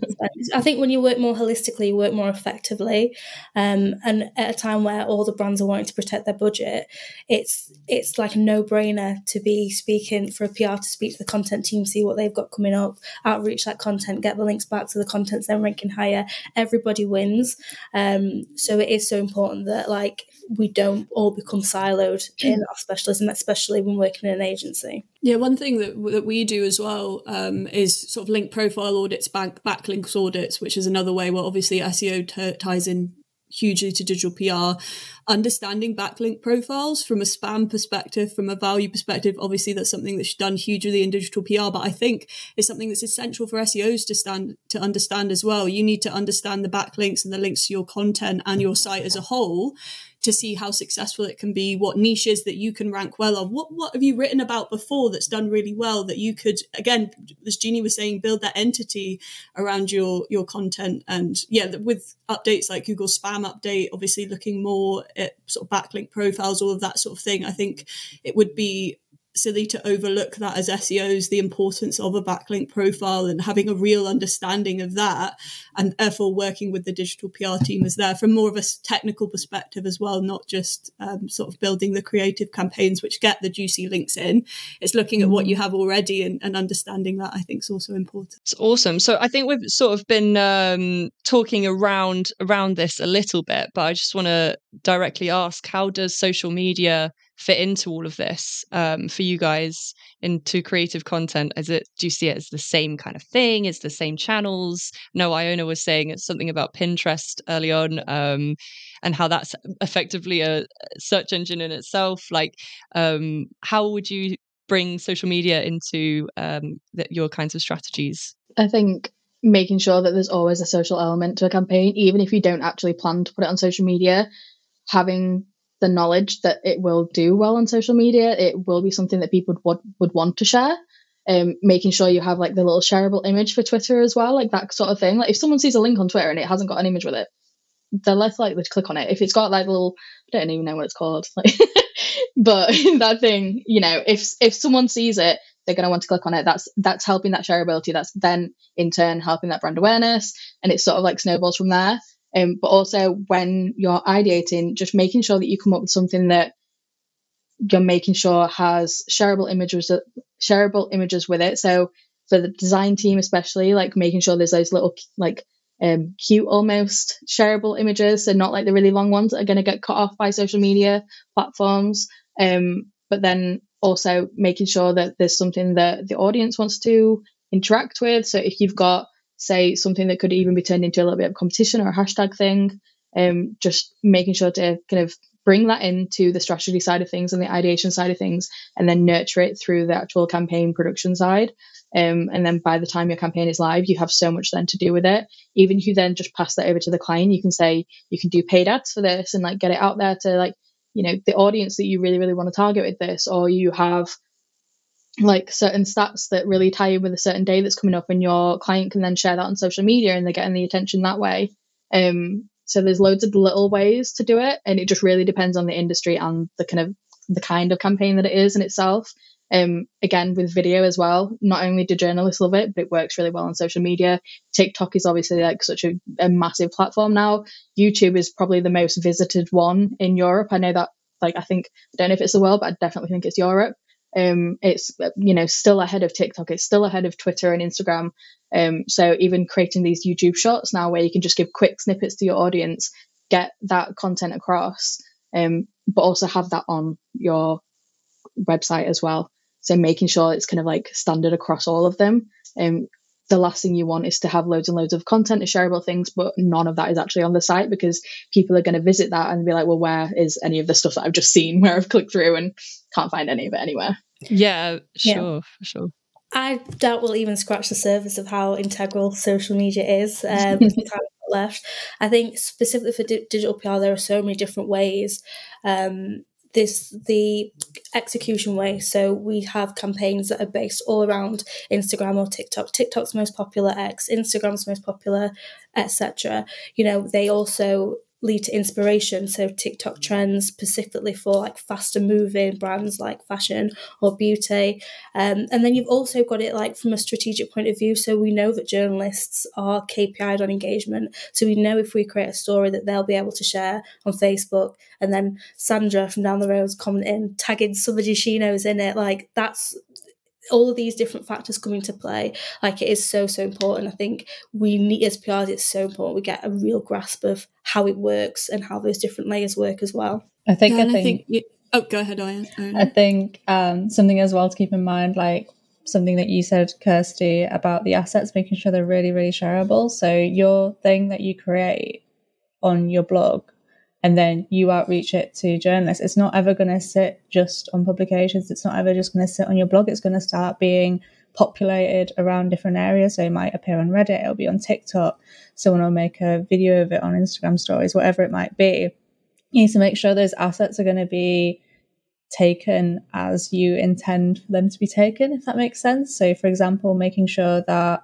I think when you work more holistically, you work more effectively, um, and at a time where all the brands are wanting to protect their budget, it's it's like a no brainer to be speaking for a PR to speak to the content team, see what they've got coming up, outreach that content, get the links back to the content, then ranking higher. Everybody wins. Um, so it is so important that like we don't all become siloed in our specialism, especially when working in an agency. Yeah, one thing that that we do as well um, is sort of link profile audits, bank backlinks audits, which is another way. Well, obviously SEO t- ties in hugely to digital PR. Understanding backlink profiles from a spam perspective, from a value perspective, obviously that's something that's done hugely in digital PR, but I think it's something that's essential for SEOs to stand to understand as well. You need to understand the backlinks and the links to your content and your site as a whole to see how successful it can be, what niches that you can rank well on. What what have you written about before that's done really well that you could again, as Genie was saying, build that entity around your your content and yeah, with updates like Google Spam Update, obviously looking more at sort of backlink profiles, all of that sort of thing. I think it would be silly to overlook that as SEOs, the importance of a backlink profile and having a real understanding of that, and therefore working with the digital PR team is there from more of a technical perspective as well, not just um, sort of building the creative campaigns which get the juicy links in. It's looking at what you mm-hmm. have already and, and understanding that I think is also important. It's awesome. So I think we've sort of been um, talking around around this a little bit, but I just want to directly ask: How does social media fit into all of this um, for you guys into creative content? Is it do you see it as the same kind of thing? Is the same channels? No, Iona was saying it's something about Pinterest early on, um, and how that's effectively a search engine in itself. Like, um, how would you bring social media into um, the, your kinds of strategies? I think making sure that there's always a social element to a campaign, even if you don't actually plan to put it on social media, having the knowledge that it will do well on social media. It will be something that people would would want to share. Um, making sure you have like the little shareable image for Twitter as well, like that sort of thing. Like if someone sees a link on Twitter and it hasn't got an image with it, they're less likely to click on it. If it's got like little, I don't even know what it's called, like, but that thing, you know, if if someone sees it, they're going to want to click on it. That's that's helping that shareability. That's then in turn helping that brand awareness, and it's sort of like snowballs from there. Um, but also when you're ideating, just making sure that you come up with something that you're making sure has shareable images, shareable images with it. So for the design team, especially, like making sure there's those little like um, cute almost shareable images, so not like the really long ones that are going to get cut off by social media platforms. Um, but then also making sure that there's something that the audience wants to interact with. So if you've got say something that could even be turned into a little bit of competition or a hashtag thing. Um, just making sure to kind of bring that into the strategy side of things and the ideation side of things, and then nurture it through the actual campaign production side. Um, and then by the time your campaign is live, you have so much then to do with it. Even if you then just pass that over to the client, you can say you can do paid ads for this and like get it out there to like you know the audience that you really really want to target with this, or you have like certain stats that really tie in with a certain day that's coming up and your client can then share that on social media and they're getting the attention that way. Um so there's loads of little ways to do it and it just really depends on the industry and the kind of the kind of campaign that it is in itself. Um again with video as well not only do journalists love it but it works really well on social media. Tiktok is obviously like such a, a massive platform now. Youtube is probably the most visited one in europe. I know that like i think i don't know if it's the world but i definitely think it's europe um, it's you know still ahead of TikTok. It's still ahead of Twitter and Instagram. Um, so even creating these YouTube shorts now, where you can just give quick snippets to your audience, get that content across, um, but also have that on your website as well. So making sure it's kind of like standard across all of them. Um, the last thing you want is to have loads and loads of content and shareable things, but none of that is actually on the site because people are going to visit that and be like, well, where is any of the stuff that I've just seen where I've clicked through and can't find any of it anywhere? Yeah, sure, yeah. for sure. I doubt we'll even scratch the surface of how integral social media is. Um, left. I think specifically for di- digital PR, there are so many different ways. Um, this the execution way. So we have campaigns that are based all around Instagram or TikTok. TikTok's most popular, X, Instagram's most popular, etc. You know, they also lead to inspiration. So TikTok trends specifically for like faster moving brands like fashion or beauty. Um, and then you've also got it like from a strategic point of view. So we know that journalists are KPI'd on engagement. So we know if we create a story that they'll be able to share on Facebook and then Sandra from down the road is commenting, tagging somebody she knows in it. Like that's all of these different factors come into play. Like it is so so important. I think we need as PRs, it's so important we get a real grasp of how it works and how those different layers work as well. I think. Yeah, I, think I think. You, oh, go ahead, Ian. I think um, something as well to keep in mind, like something that you said, Kirsty, about the assets, making sure they're really really shareable. So your thing that you create on your blog and then you outreach it to journalists. It's not ever going to sit just on publications. It's not ever just going to sit on your blog. It's going to start being populated around different areas. So it might appear on Reddit, it'll be on TikTok, someone will make a video of it on Instagram stories, whatever it might be. You need to make sure those assets are going to be taken as you intend for them to be taken, if that makes sense. So, for example, making sure that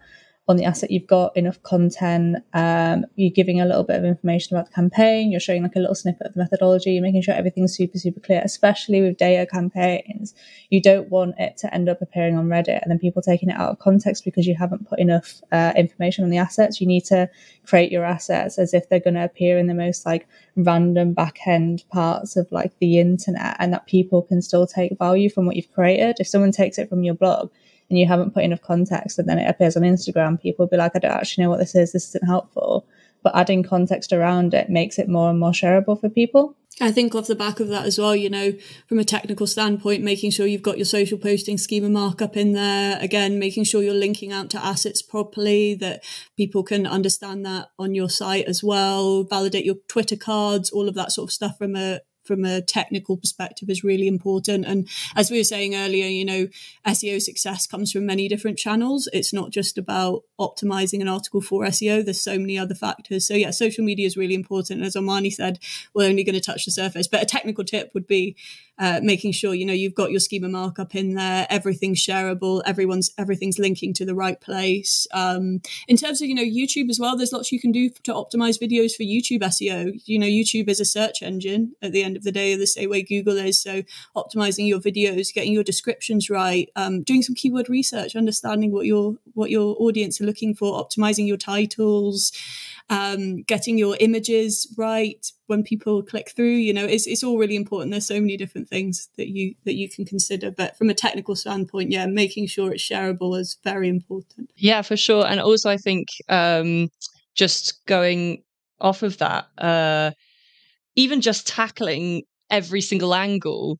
on the asset you've got enough content um, you're giving a little bit of information about the campaign you're showing like a little snippet of the methodology you're making sure everything's super super clear especially with data campaigns. You don't want it to end up appearing on reddit and then people taking it out of context because you haven't put enough uh, information on the assets. You need to create your assets as if they're going to appear in the most like random back end parts of like the internet and that people can still take value from what you've created. If someone takes it from your blog and you haven't put enough context and then it appears on Instagram, people will be like, I don't actually know what this is, this isn't helpful. But adding context around it makes it more and more shareable for people. I think off the back of that as well, you know, from a technical standpoint, making sure you've got your social posting schema markup in there. Again, making sure you're linking out to assets properly, that people can understand that on your site as well. Validate your Twitter cards, all of that sort of stuff from a from a technical perspective is really important. And as we were saying earlier, you know, SEO success comes from many different channels. It's not just about optimizing an article for SEO. There's so many other factors. So yeah, social media is really important. As Armarni said, we're only going to touch the surface. But a technical tip would be uh, making sure you know you've got your schema markup in there, everything's shareable, everyone's everything's linking to the right place. Um, in terms of you know YouTube as well, there's lots you can do to optimize videos for YouTube SEO. You know, YouTube is a search engine at the end of the day, the same way Google is. So optimizing your videos, getting your descriptions right, um, doing some keyword research, understanding what your what your audience are looking for, optimizing your titles um, getting your images right when people click through. You know, it's it's all really important. There's so many different things that you that you can consider, but from a technical standpoint, yeah, making sure it's shareable is very important. Yeah, for sure. And also, I think um, just going off of that, uh, even just tackling every single angle,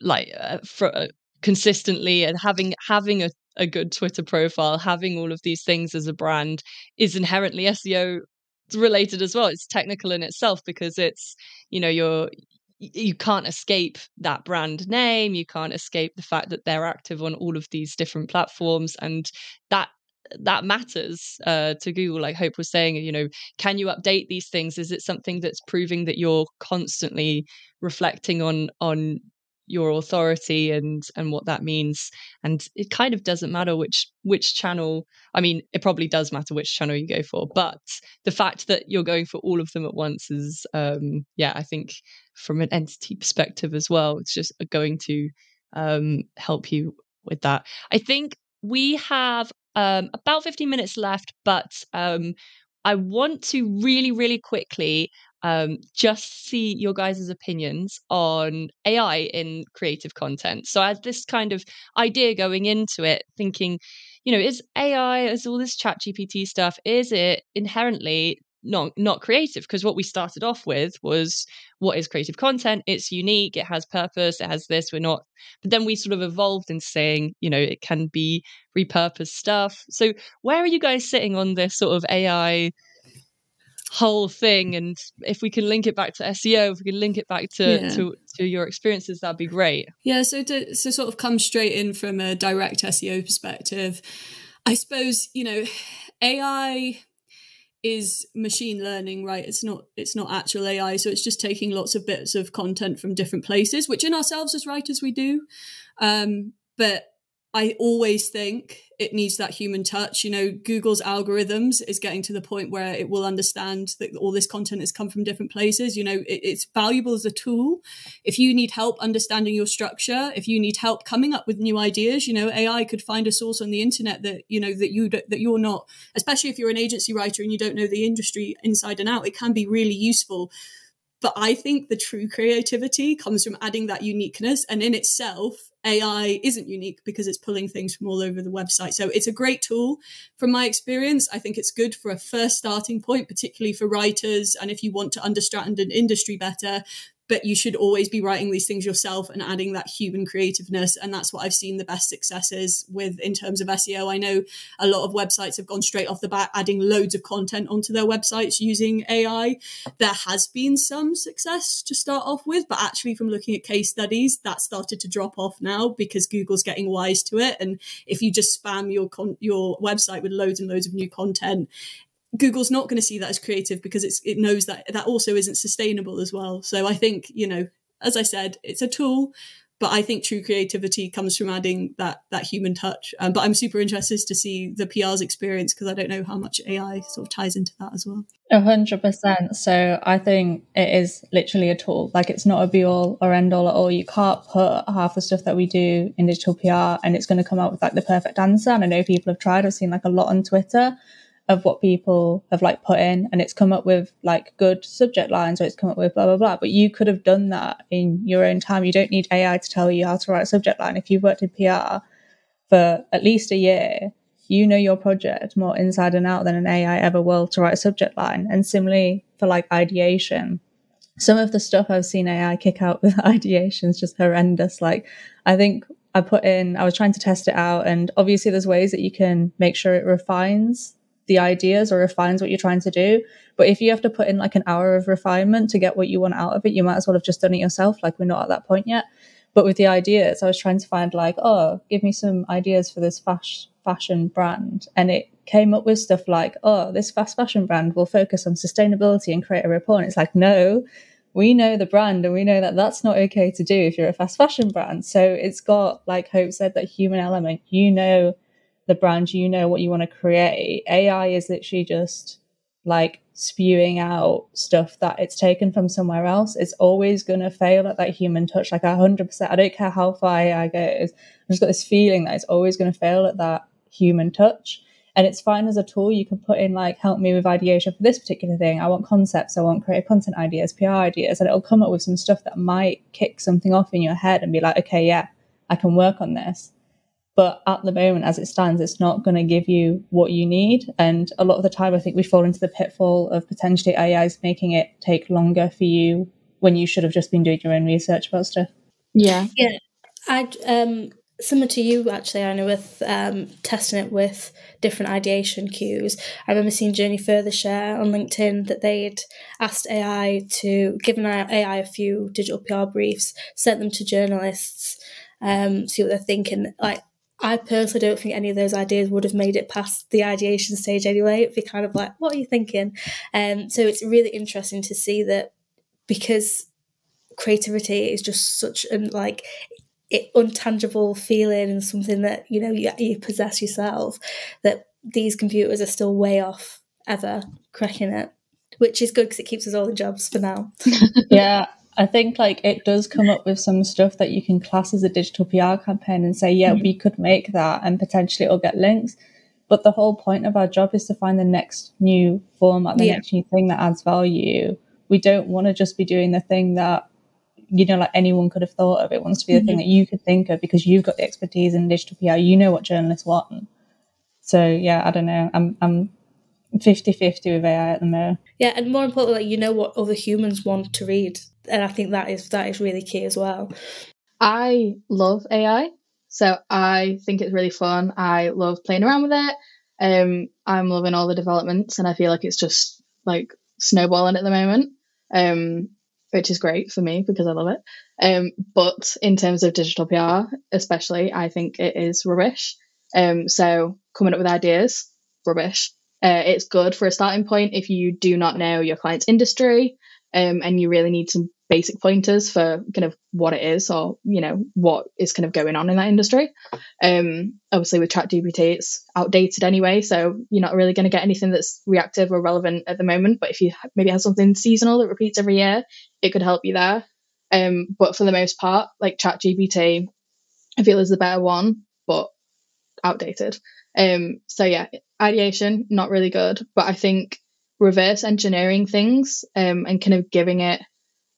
like uh, for, uh, consistently, and having having a a good Twitter profile, having all of these things as a brand is inherently SEO related as well. It's technical in itself because it's, you know, you're you can't escape that brand name. You can't escape the fact that they're active on all of these different platforms, and that that matters uh, to Google. Like Hope was saying, you know, can you update these things? Is it something that's proving that you're constantly reflecting on on your authority and and what that means. And it kind of doesn't matter which which channel i mean it probably does matter which channel you go for but the fact that you're going for all of them at once is um yeah i think from an entity perspective as well it's just going to um help you with that. I think we have um about 15 minutes left but um I want to really, really quickly um, just see your guys' opinions on AI in creative content. So, I as this kind of idea going into it, thinking, you know, is AI, is all this ChatGPT stuff, is it inherently not not creative? Because what we started off with was what is creative content? It's unique it has purpose it has this we're not. But then we sort of evolved in saying you know it can be repurposed stuff. So where are you guys sitting on this sort of ai whole thing and if we can link it back to SEO if we can link it back to yeah. to, to your experiences that'd be great. Yeah so to, to sort of come straight in from a direct SEO perspective I suppose you know AI is machine learning right? It's not it's not actual AI so it's just taking lots of bits of content from different places which in ourselves as writers we do. Um but I always think it needs that human touch. You know, Google's algorithms is getting to the point where it will understand that all this content has come from different places. You know, it, it's valuable as a tool. If you need help understanding your structure, if you need help coming up with new ideas, you know, AI could find a source on the internet that you know that you that you're not, especially if you're an agency writer and you don't know the industry inside and out. It can be really useful. But I think the true creativity comes from adding that uniqueness. And in itself, AI isn't unique because it's pulling things from all over the website. So it's a great tool. From my experience, I think it's good for a first starting point, particularly for writers. And if you want to understand an industry better, but you should always be writing these things yourself and adding that human creativeness and that's what i've seen the best successes with in terms of seo i know a lot of websites have gone straight off the bat adding loads of content onto their websites using ai there has been some success to start off with but actually from looking at case studies that started to drop off now because google's getting wise to it. And if you just spam your con- your website with loads and loads of new content Google's not going to see that as creative because it's it knows that that also isn't sustainable as well. So I think you know, as I said, it's a tool, but I think true creativity comes from adding that that human touch. Um, but I'm super interested to see the PR's experience because I don't know how much AI sort of ties into that as well. A hundred percent. So I think it is literally a tool. Like it's not a be all or end all at all. You can't put half the stuff that we do in digital PR and it's going to come out with like the perfect answer. And I know people have tried. I've seen like a lot on Twitter of what people have like put in and it's come up with like good subject lines or it's come up with blah blah blah. But you could have done that in your own time. You don't need ai to tell you how to write a subject line. If you've worked in pr for at least a year you know your project more inside and out than an ai ever will to write a subject line. And similarly for like ideation. Some of the stuff i've seen ai kick out with ideation is just horrendous. Like i think I put in, I was trying to test it out, and obviously, there's ways that you can make sure it refines the ideas or refines what you're trying to do. But if you have to put in like an hour of refinement to get what you want out of it, you might as well have just done it yourself. Like we're not at that point yet. But with the ideas, I was trying to find like, oh, give me some ideas for this fast fashion brand. And it came up with stuff like, oh, this fast fashion brand will focus on sustainability and create a report. And it's like, no, we know the brand and we know that that's not okay to do if you're a fast fashion brand. So it's got, like Hope said, that human element. You know the brand, you know what you want to create. AI is literally just like spewing out stuff that it's taken from somewhere else. It's always going to fail at that human touch, like 100%. I don't care how far AI goes. I've just got this feeling that it's always going to fail at that human touch. And it's fine as a tool. You can put in like, help me with ideation for this particular thing. I want concepts. I want creative content ideas, PR ideas, and it'll come up with some stuff that might kick something off in your head and be like, okay, yeah, I can work on this. But at the moment, as it stands, it's not going to give you what you need. And a lot of the time, I think we fall into the pitfall of potentially AIs making it take longer for you when you should have just been doing your own research about stuff. Yeah. Yeah. I um similar to you actually, I know with um, testing it with different ideation cues. I remember seeing Journey Further share on LinkedIn that they'd asked AI to given AI a few digital PR briefs, sent them to journalists, um, see what they're thinking. Like I personally don't think any of those ideas would have made it past the ideation stage anyway. It'd be kind of like, what are you thinking? Um, so it's really interesting to see that because creativity is just such an like it, untangible feeling and something that you know you, you possess yourself that these computers are still way off ever cracking it which is good because it keeps us all in jobs for now yeah I think like it does come up with some stuff that you can class as a digital PR campaign and say, yeah, mm-hmm. we could make that and potentially it'll get links. But the whole point of our job is to find the next new format, the yeah. next new thing that adds value. We don't want to just be doing the thing that, you know, like anyone could have thought of. It wants to be the mm-hmm. thing that you could think of because you've got the expertise in digital PR. You know what journalists want. So yeah, I don't know. I'm I'm 50-50 with AI at the moment. Yeah, and more importantly, like, you know what other humans want to read and I think that is that is really key as well. I love AI, so I think it's really fun. I love playing around with it. Um, I'm loving all the developments, and I feel like it's just like snowballing at the moment, um, which is great for me because I love it. Um, but in terms of digital PR, especially, I think it is rubbish. Um, so coming up with ideas, rubbish. Uh, it's good for a starting point if you do not know your client's industry um, and you really need some basic pointers for kind of what it is or you know what is kind of going on in that industry. Um obviously with ChatGPT it's outdated anyway so you're not really going to get anything that's reactive or relevant at the moment but if you maybe have something seasonal that repeats every year it could help you there. Um but for the most part like ChatGPT i feel is the better one but outdated. Um so yeah ideation not really good but i think reverse engineering things um and kind of giving it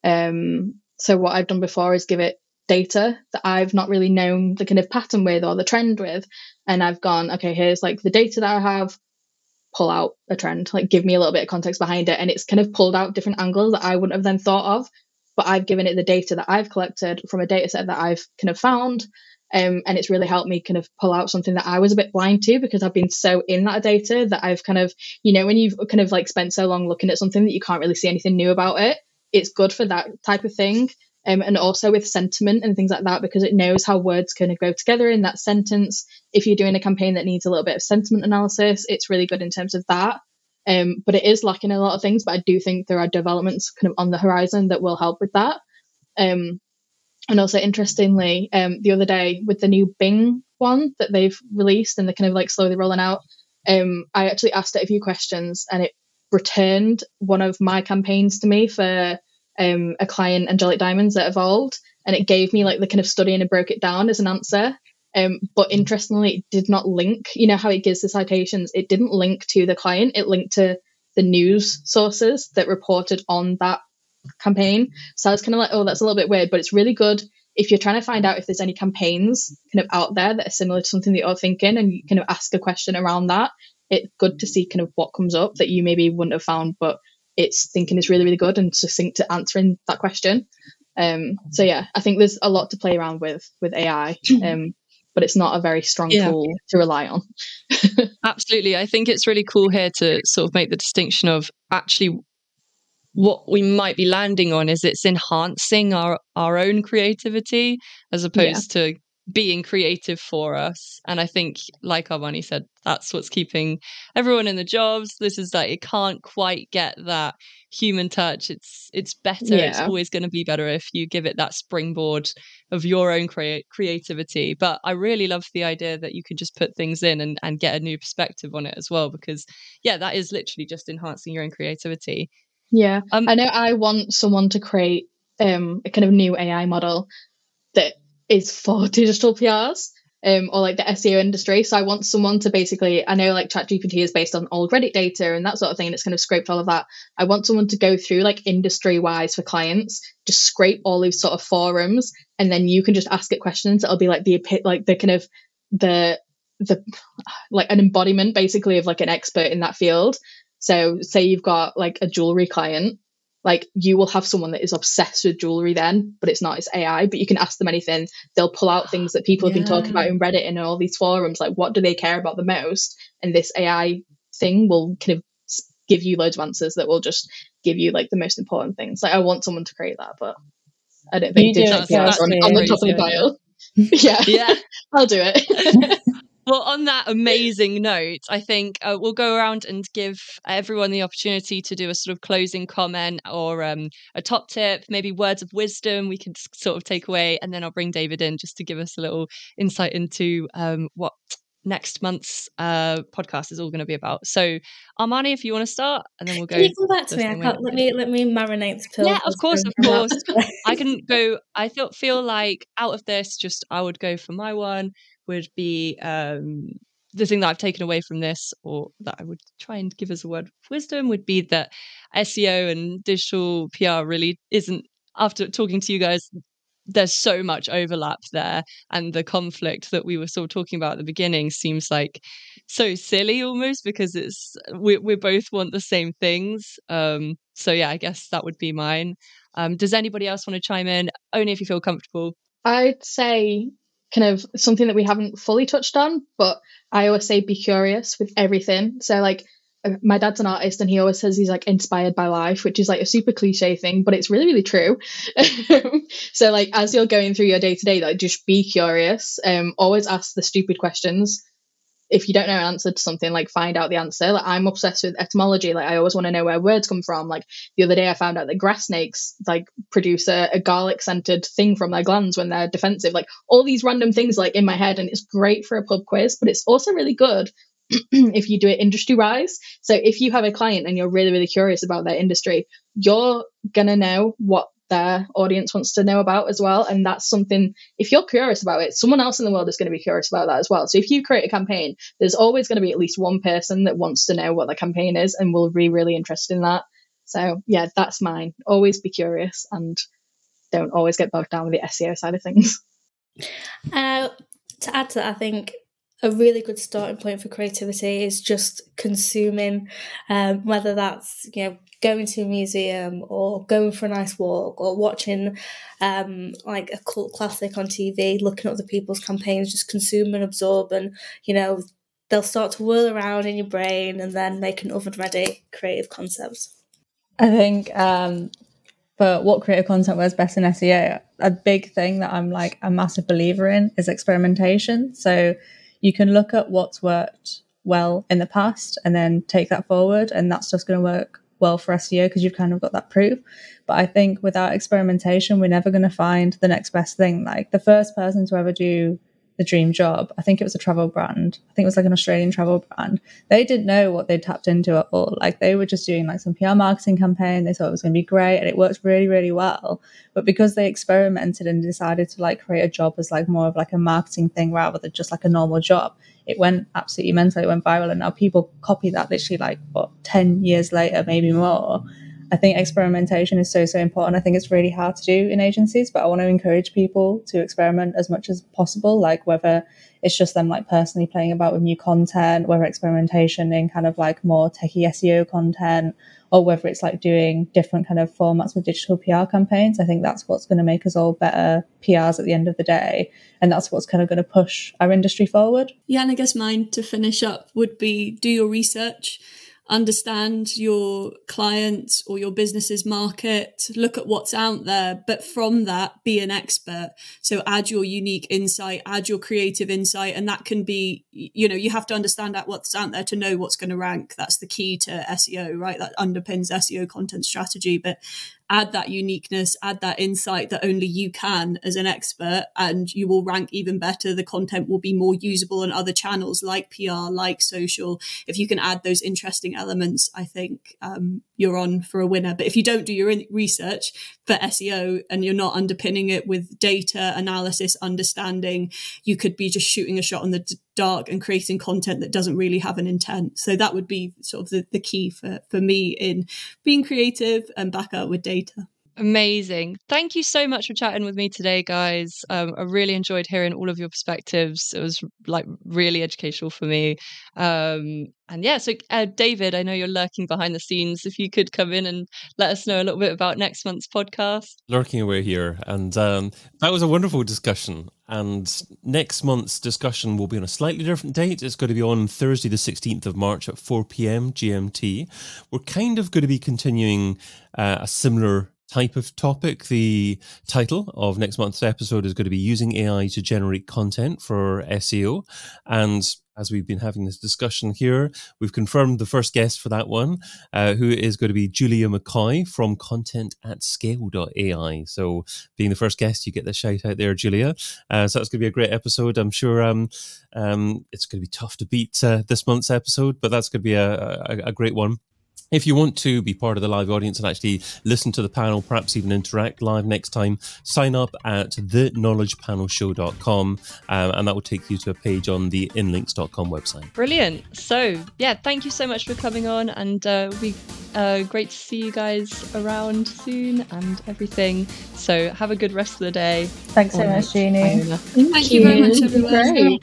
um, so what I've done before is give it data that I've not really known the kind of pattern with or the trend with, and I've gone, okay, here's like the data that I have. Pull out a trend, like give me a little bit of context behind it, and it's kind of pulled out different angles that I wouldn't have then thought of. But I've given it the data that I've collected from a data set that I've kind of found, um, and it's really helped me kind of pull out something that I was a bit blind to because I've been so in that data that I've kind of, you know, when you've kind of like spent so long looking at something that you can't really see anything new about it, it's good for that type of thing. Um, and also with sentiment and things like that because it knows how words kind of go together in that sentence. If you're doing a campaign that needs a little bit of sentiment analysis, it's really good in terms of that. Um, but it is lacking a lot of things. But I do think there are developments kind of on the horizon that will help with that. Um, and also interestingly, um, the other day with the new Bing one that they've released and they're kind of like slowly rolling out, um, I actually asked it a few questions and it returned one of my campaigns to me for um, a client, Angelic Diamonds, that evolved, and it gave me like the kind of study and it broke it down as an answer. Um, but interestingly, it did not link. You know how it gives the citations? It didn't link to the client. It linked to the news sources that reported on that campaign. So I was kind of like, oh, that's a little bit weird, but it's really good if you're trying to find out if there's any campaigns kind of out there that are similar to something that you're thinking and you kind of ask a question around that. It's good to see kind of what comes up that you maybe wouldn't have found, but it's thinking is really, really good and succinct to answering that question. Um, so yeah, I think there's a lot to play around with with AI. Um, but it's not a very strong yeah. tool to rely on. Absolutely. I think it's really cool here to sort of make the distinction of actually what we might be landing on is it's enhancing our our own creativity as opposed yeah. to being creative for us. And i think like Armarni said that's what's keeping everyone in the jobs. This is like it can't quite get that human touch. It's it's better. Yeah. it's always going to be better if you give it that springboard of your own crea- creativity. But i really love the idea that you can just put things in and, and get a new perspective on it as well because yeah that is literally just enhancing your own creativity yeah, um, I know. I want someone to create um, a kind of new AI model that is for digital PRs um, or like the SEO industry. So I want someone to basically, I know like ChatGPT is based on old Reddit data and that sort of thing, and it's kind of scraped all of that. I want someone to go through like industry wise for clients, just scrape all these sort of forums, and then you can just ask it questions. It'll be like the like the kind of the the like an embodiment basically of like an expert in that field so, say you've got like a jewelry client, like you will have someone that is obsessed with jewelry then, but it's not, it's AI, but you can ask them anything. They'll pull out things that people yeah. have been talking about in Reddit and all these forums, like what do they care about the most? And this AI thing will kind of give you loads of answers that will just give you like the most important things. Like I want someone to create that, but I don't think digital on, on the top of the pile. yeah, yeah, I'll do it. Well, on that amazing note, I think uh, we'll go around and give everyone the opportunity to do a sort of closing comment or um, a top tip, maybe words of wisdom we can sort of take away. And then I'll bring David in just to give us a little insight into um, what next month's uh, podcast is all going to be about. So, Armarni, if you want to start, and then we'll go. Can you come back to me? I can't, let me let me marinate the pill. Yeah, of course, of course. I can go. I feel feel like out of this, just I would go for my one would be um, the thing that I've taken away from this, or that I would try and give as a word of wisdom, would be that SEO and digital PR really isn't. After talking to you guys, there's so much overlap there, and the conflict that we were sort of talking about at the beginning seems like so silly almost because it's we we both want the same things. Um, so yeah, I guess that would be mine. Um, does anybody else want to chime in? Only if you feel comfortable. I'd say kind of something that we haven't fully touched on, but I always say be curious with everything. So like uh, my dad's an artist and he always says he's like inspired by life, which is like a super cliche thing, but it's really, really true. so like as you're going through your day to day, like just be curious. Um always ask the stupid questions if you don't know an answer to something, like find out the answer. Like I'm obsessed with etymology. Like I always want to know where words come from. Like the other day I found out that grass snakes like produce a, a garlic scented thing from their glands when they're defensive. Like all these random things like in my head and it's great for a pub quiz, but it's also really good if you do it industry wise. So if you have a client and you're really, really curious about their industry, you're gonna know what their audience wants to know about as well. And that's something, if you're curious about it, someone else in the world is going to be curious about that as well. So if you create a campaign, there's always going to be at least one person that wants to know what the campaign is and will be really interested in that. So yeah, that's mine. Always be curious and don't always get bogged down with the SEO side of things. Uh, to add to that, I think a really good starting point for creativity is just consuming, um, whether that's you know going to a museum or going for a nice walk or watching um, like a cult classic on TV, looking at other people's campaigns, just consume and absorb, and you know they'll start to whirl around in your brain and then make an oven ready creative concepts. I think um, what creative content works best in SEO, a big thing that I'm like a massive believer in is experimentation. So you can look at what's worked well in the past and then take that forward, and that's just going to work well for SEO because you've kind of got that proof. But I think without experimentation, we're never going to find the next best thing. Like the first person to ever do the dream job. I think it was a travel brand. I think it was like an Australian travel brand. They didn't know what they tapped into at all. Like they were just doing like some PR marketing campaign. They thought it was going to be great and it worked really, really well. But because they experimented and decided to like create a job as like more of like a marketing thing rather than just like a normal job, it went absolutely mental. It went viral. And now people copy that literally like what, 10 years later, maybe more. I think experimentation is so, so important. I think it's really hard to do in agencies, but I want to encourage people to experiment as much as possible, like whether it's just them like personally playing about with new content, whether experimentation in kind of like more techie SEO content, or whether it's like doing different kind of formats with digital PR campaigns. I think that's what's going to make us all better PRs at the end of the day. And that's what's kind of going to push our industry forward. Yeah, and I guess mine to finish up would be do your research understand your client or your business's market, look at what's out there, but from that, be an expert. So add your unique insight, add your creative insight, and that can be, you know, you have to understand what's out there to know what's going to rank. That's the key to SEO, right? That underpins SEO content strategy. But add that uniqueness, add that insight that only you can as an expert, and you will rank even better. The content will be more usable on other channels like PR, like social. If you can add those interesting elements, I think um, you're on for a winner. But if you don't do your research for SEO and you're not underpinning it with data analysis, understanding, you could be just shooting a shot on the dark and creating content that doesn't really have an intent. So that would be sort of the, the key for, for me in being creative and back up with data. Amazing. Thank you so much for chatting with me today, guys. Um, I really enjoyed hearing all of your perspectives. It was like really educational for me. Um, and yeah, so uh, David, I know you're lurking behind the scenes. If you could come in and let us know a little bit about next month's podcast. Lurking away here. And um, that was a wonderful discussion. And next month's discussion will be on a slightly different date. It's going to be on Thursday, the 16th of March at 4 p.m. GMT. We're kind of going to be continuing uh, a similar type of topic. The title of next month's episode is going to be Using AI to Generate Content for SEO. And as we've been having this discussion here, we've confirmed the first guest for that one, uh, who is going to be Julia McCoy from Content at Scale.ai. So, being the first guest, you get the shout out there, Julia. Uh, so, that's going to be a great episode. I'm sure um, um, it's going to be tough to beat uh, this month's episode, but that's going to be a, a, a great one. If you want to be part of the live audience and actually listen to the panel, perhaps even interact live next time, sign up at theknowledgepanelshow.com um, and that will take you to a page on the inlinks.com website. Brilliant. So, yeah, thank you so much for coming on and uh, it'll be uh, great to see you guys around soon and everything. So, have a good rest of the day. Thanks so much, Genie. Thank, thank you very much, everyone. Great.